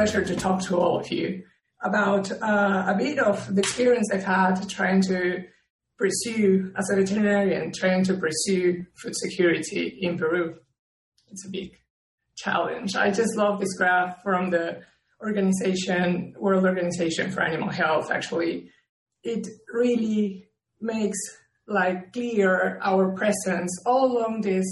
Pleasure to talk to all of you about uh, a bit of the experience I've had trying to pursue, as a veterinarian, trying to pursue food security in Peru. It's a big challenge. I just love this graph from the organization, World Organization for Animal Health. Actually, it really makes like clear our presence all along this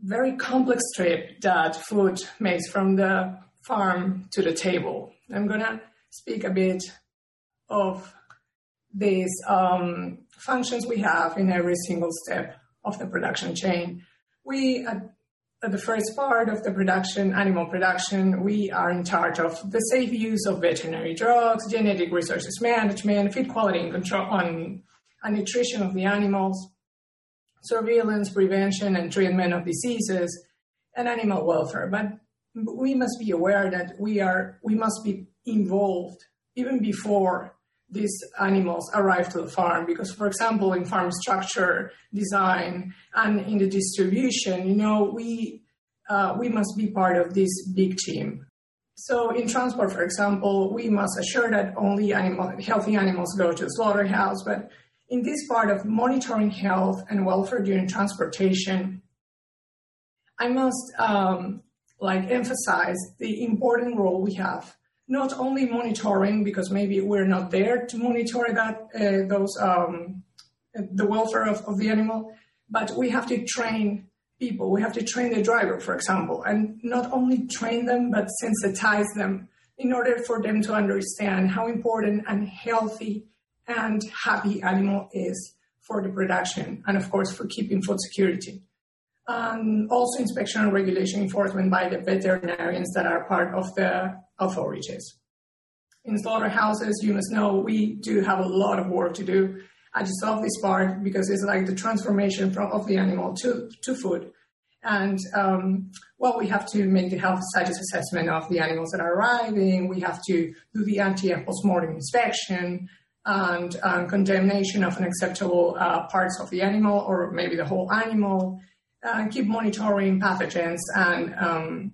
very complex trip that food makes from the farm to the table. I'm gonna speak a bit of these um, functions we have in every single step of the production chain. We, at, at, the first part of the production, animal production, we are in charge of the safe use of veterinary drugs, genetic resources management, feed quality and control on and nutrition of the animals, surveillance, prevention, and treatment of diseases, and animal welfare. But we must be aware that we are we must be involved even before these animals arrive to the farm. Because for example in farm structure design and in the distribution you know we uh, we must be part of this big team. So in transport for example we must assure that only animal, healthy animals go to the slaughterhouse. But in this part of monitoring health and welfare during transportation i must um, like emphasize the important role we have. Not only monitoring because maybe we're not there to monitor that uh, those um, the welfare of, of the animal but we have to train people. We have to train the driver for example and not only train them but sensitize them in order for them to understand how important and healthy and happy animal is for the production and of course for keeping food security and also inspection and regulation enforcement by the veterinarians that are part of the authorities. In slaughterhouses, you must know we do have a lot of work to do. I just love this part because it's like the transformation from of the animal to, to food. And um, well, we have to make the health status assessment of the animals that are arriving. We have to do the ante and postmortem inspection and um, condemnation of unacceptable uh, parts of the animal or maybe the whole animal uh, keep monitoring pathogens and um,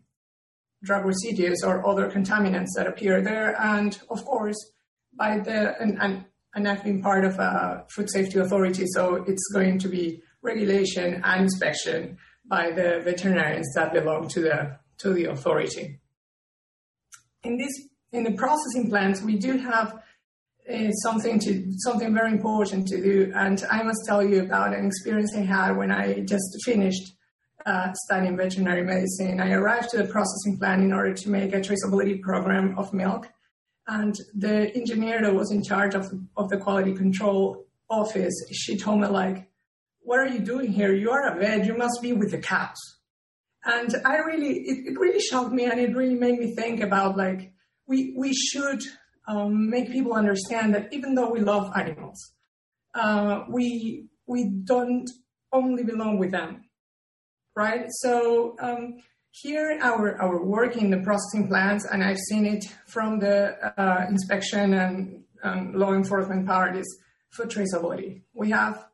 drug residues or other contaminants that appear there. And of course, by the and, and, and I've been part of a food safety authority, so it's going to be regulation and inspection by the veterinarians that belong to the to the authority. In this in the processing plants, we do have is something to something very important to do. And I must tell you about an experience I had when I just finished uh, studying veterinary medicine. I arrived to the processing plant in order to make a traceability program of milk. And the engineer that was in charge of, of the quality control office, she told me like, what are you doing here? You are a vet. You must be with the cows. And I really, it, it really shocked me and it really made me think about like, we, we should um, make people understand that even though we love animals, uh, we we don't only belong with them, right? So um, here, our our work in the processing plants, and I've seen it from the uh, inspection and um, law enforcement part is food traceability. We have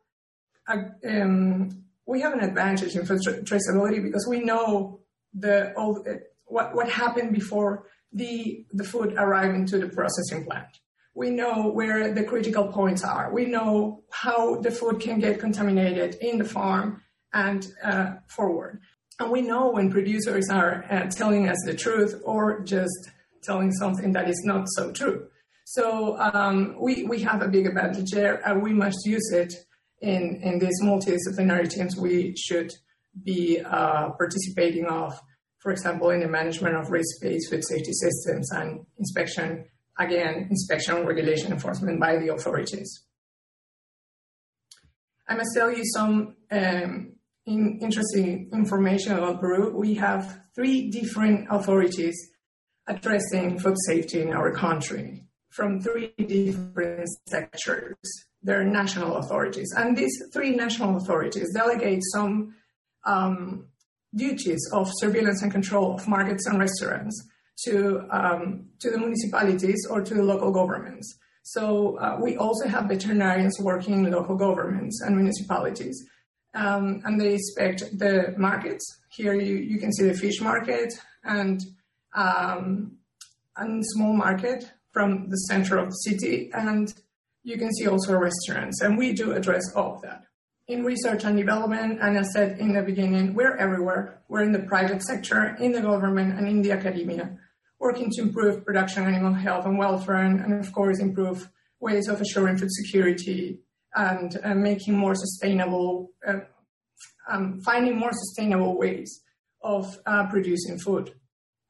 a, um, we have an advantage in tra- traceability because we know the all what what happened before the, the food arriving to the processing plant. We know where the critical points are. We know how the food can get contaminated in the farm and uh, forward. And we know when producers are uh, telling us the truth or just telling something that is not so true. So um, we, we have a big advantage there and we must use it in, in these multidisciplinary teams we should be uh, participating of for example, in the management of risk-based food safety systems and inspection, again, inspection regulation enforcement by the authorities. I must tell you some um, in interesting information about Peru. We have three different authorities addressing food safety in our country from three different sectors. They're national authorities. And these three national authorities delegate some um, duties of surveillance and control of markets and restaurants to, um, to the municipalities or to the local governments. So uh, we also have veterinarians working in local governments and municipalities. Um, and they inspect the markets. Here you, you can see the fish market and um, a small market from the center of the city, and you can see also restaurants, and we do address all of that. In research and development, and I said in the beginning, we're everywhere. We're in the private sector, in the government, and in the academia, working to improve production animal health and welfare, and, and of course, improve ways of assuring food security and uh, making more sustainable, uh, um, finding more sustainable ways of uh, producing food.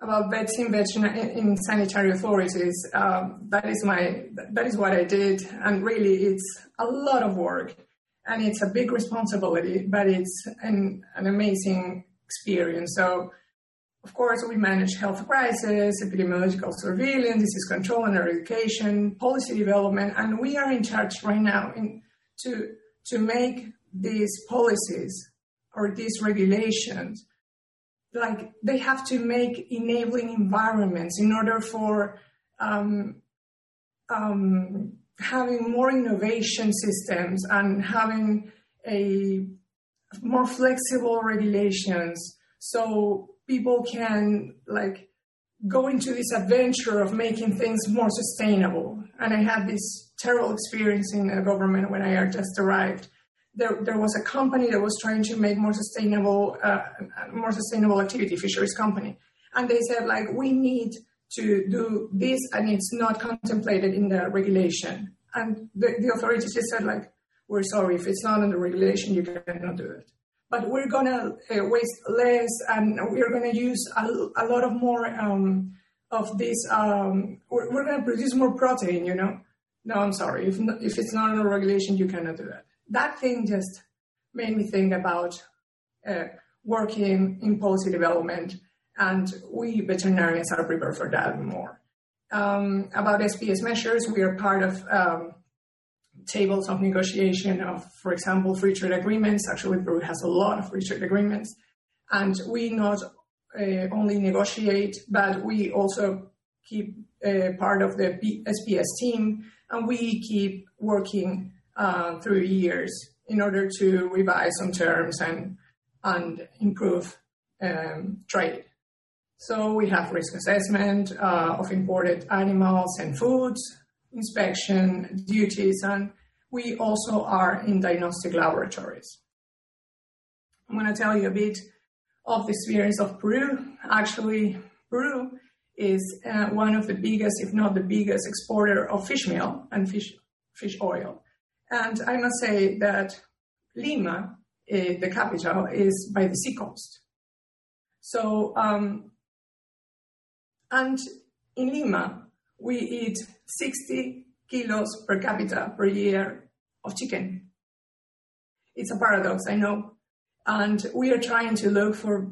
About vets in, in sanitary authorities, um, that is my that is what I did, and really it's a lot of work, and it's a big responsibility, but it's an, an amazing experience. So of course, we manage health crisis, epidemiological surveillance, disease control and eradication, policy development, and we are in charge right now in, to, to make these policies or these regulations like they have to make enabling environments in order for um, um, having more innovation systems and having a more flexible regulations so people can like go into this adventure of making things more sustainable. And I had this terrible experience in the government when I just arrived. There, there was a company that was trying to make more sustainable, uh, more sustainable activity, fisheries company, and they said like we need to do this, and it's not contemplated in the regulation. And the, the authorities just said like, we're sorry, if it's not in the regulation, you cannot do it but we're to uh, waste less and we're to use a, a, lot of more um, of this. Um, we're, we're to produce more protein, you know. No, I'm sorry. If, if it's not in the regulation, you cannot do that. That thing just made me think about uh, working in policy development, and we veterinarians are prepared for that more. Um, about SPS measures, we are part of um, tables of negotiation of, for example, free trade agreements. Actually, Peru has a lot of free trade agreements. And we not uh, only negotiate, but we also keep uh, part of the SPS team, and we keep working uh, through years in order to revise some terms and and improve um, trade. So we have risk assessment uh, of imported animals and foods, inspection duties, and we also are in diagnostic laboratories. I'm going to tell you a bit of the experience of Peru. Actually, Peru is uh, one of the biggest, if not the biggest, exporter of fish meal and fish, fish oil. And I must say that Lima, uh, the capital, is by the seacoast. So, um, and in Lima, we eat 60 kilos per capita per year of chicken. It's a paradox, I know. And we are trying to look for,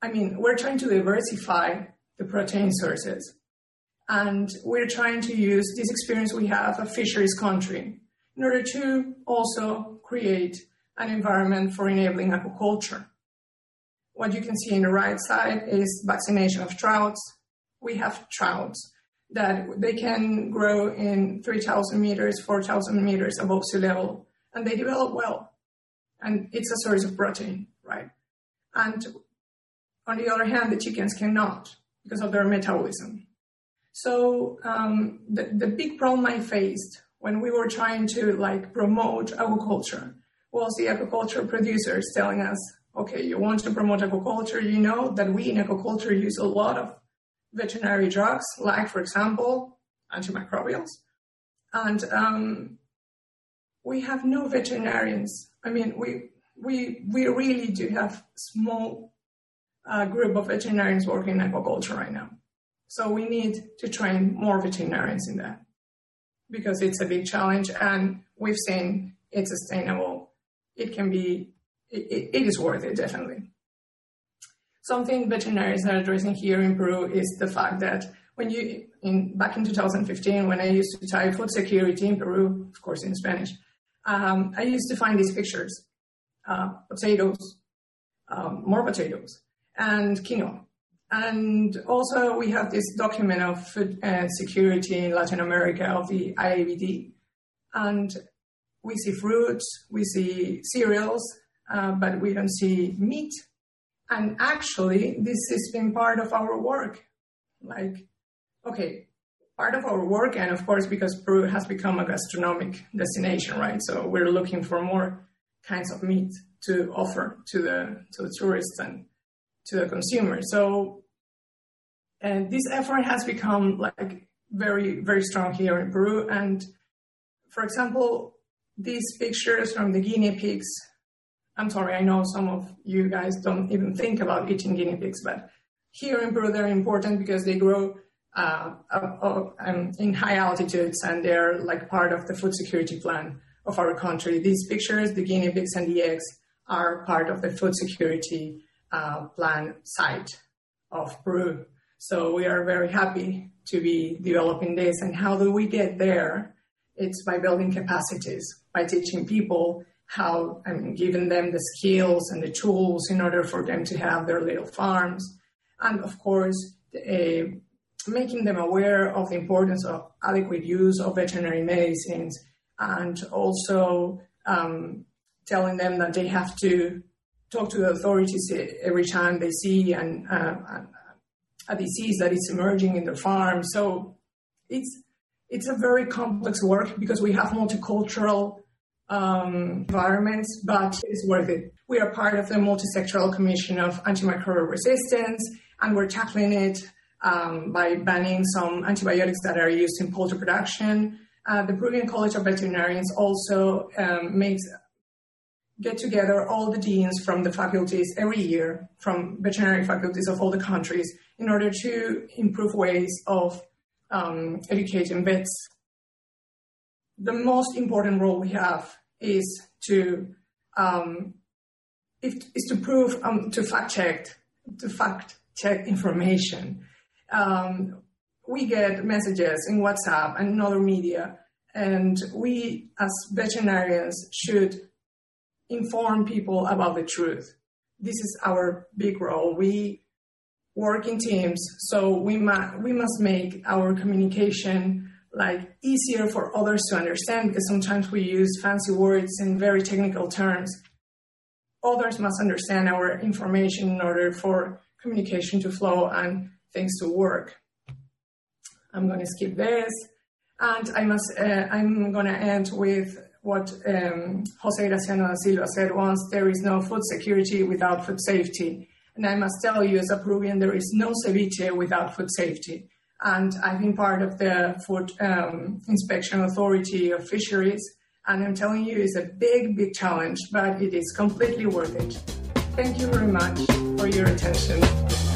I mean, we're trying to diversify the protein sources. And we're trying to use this experience we have of fisheries country in order to also create an environment for enabling aquaculture. What you can see in the right side is vaccination of trouts. We have trouts that they can grow in 3,000 meters, 4,000 meters above sea level, and they develop well. And it's a source of protein, right? And on the other hand, the chickens cannot because of their metabolism. So um, the, the big problem I faced when we were trying to like promote aquaculture was the aquaculture producers telling us, okay, you want to promote aquaculture, you know that we in aquaculture use a lot of veterinary drugs, like, for example, antimicrobials. And um, we have no veterinarians. I mean, we, we, we really do have small uh, group of veterinarians working in aquaculture right now. So we need to train more veterinarians in that because it's a big challenge and we've seen it's sustainable. It can be, it, it is worth it, definitely. Something veterinarians are addressing here in Peru is the fact that when you, in, back in 2015, when I used to type food security in Peru, of course in Spanish, um, I used to find these pictures, uh, potatoes, um, more potatoes, and quinoa. And also we have this document of food uh, security in Latin America of the IABD. And we see fruits, we see cereals, uh, but we don't see meat And actually, this has been part of our work. Like, okay, part of our work, and of course, because Peru has become a gastronomic destination, right? So we're looking for more kinds of meat to offer to the to the tourists and to the consumer. So, and this effort has become like very very strong here in Peru. And for example, these pictures from the guinea pigs. I'm sorry, I know some of you guys don't even think about eating guinea pigs, but here in Peru they're important because they grow uh, um, in high altitudes and they're like part of the food security plan of our country. These pictures, the guinea pigs and the eggs, are part of the food security uh, plan site of Peru. So we are very happy to be developing this. And how do we get there? It's by building capacities, by teaching people how and giving them the skills and the tools in order for them to have their little farms. And of course, uh, making them aware of the importance of adequate use of veterinary medicines and also um, telling them that they have to talk to the authorities every time they see an, uh, a disease that is emerging in their farm. So it's it's a very complex work because we have multicultural um, environments, but it's worth it. We are part of the Multisectoral Commission of Antimicrobial Resistance, and we're tackling it um, by banning some antibiotics that are used in poultry production. Uh, the Peruvian College of Veterinarians also um, makes get together all the deans from the faculties every year, from veterinary faculties of all the countries, in order to improve ways of um, educating vets. The most important role we have is to um, to prove um, to fact check to fact check information. Um, we get messages in WhatsApp and other media, and we as veterinarians should inform people about the truth. This is our big role. We work in teams, so we, ma- we must make our communication like easier for others to understand because sometimes we use fancy words in very technical terms. Others must understand our information in order for communication to flow and things to work. I'm going to skip this. And I must, uh, I'm going to end with what um, Jose Graziano da Silva said once, there is no food security without food safety. And I must tell you, as a Peruvian, there is no ceviche without food safety. And I've been part of the Food um, Inspection Authority of Fisheries, and I'm telling you, it's a big, big challenge, but it is completely worth it. Thank you very much for your attention.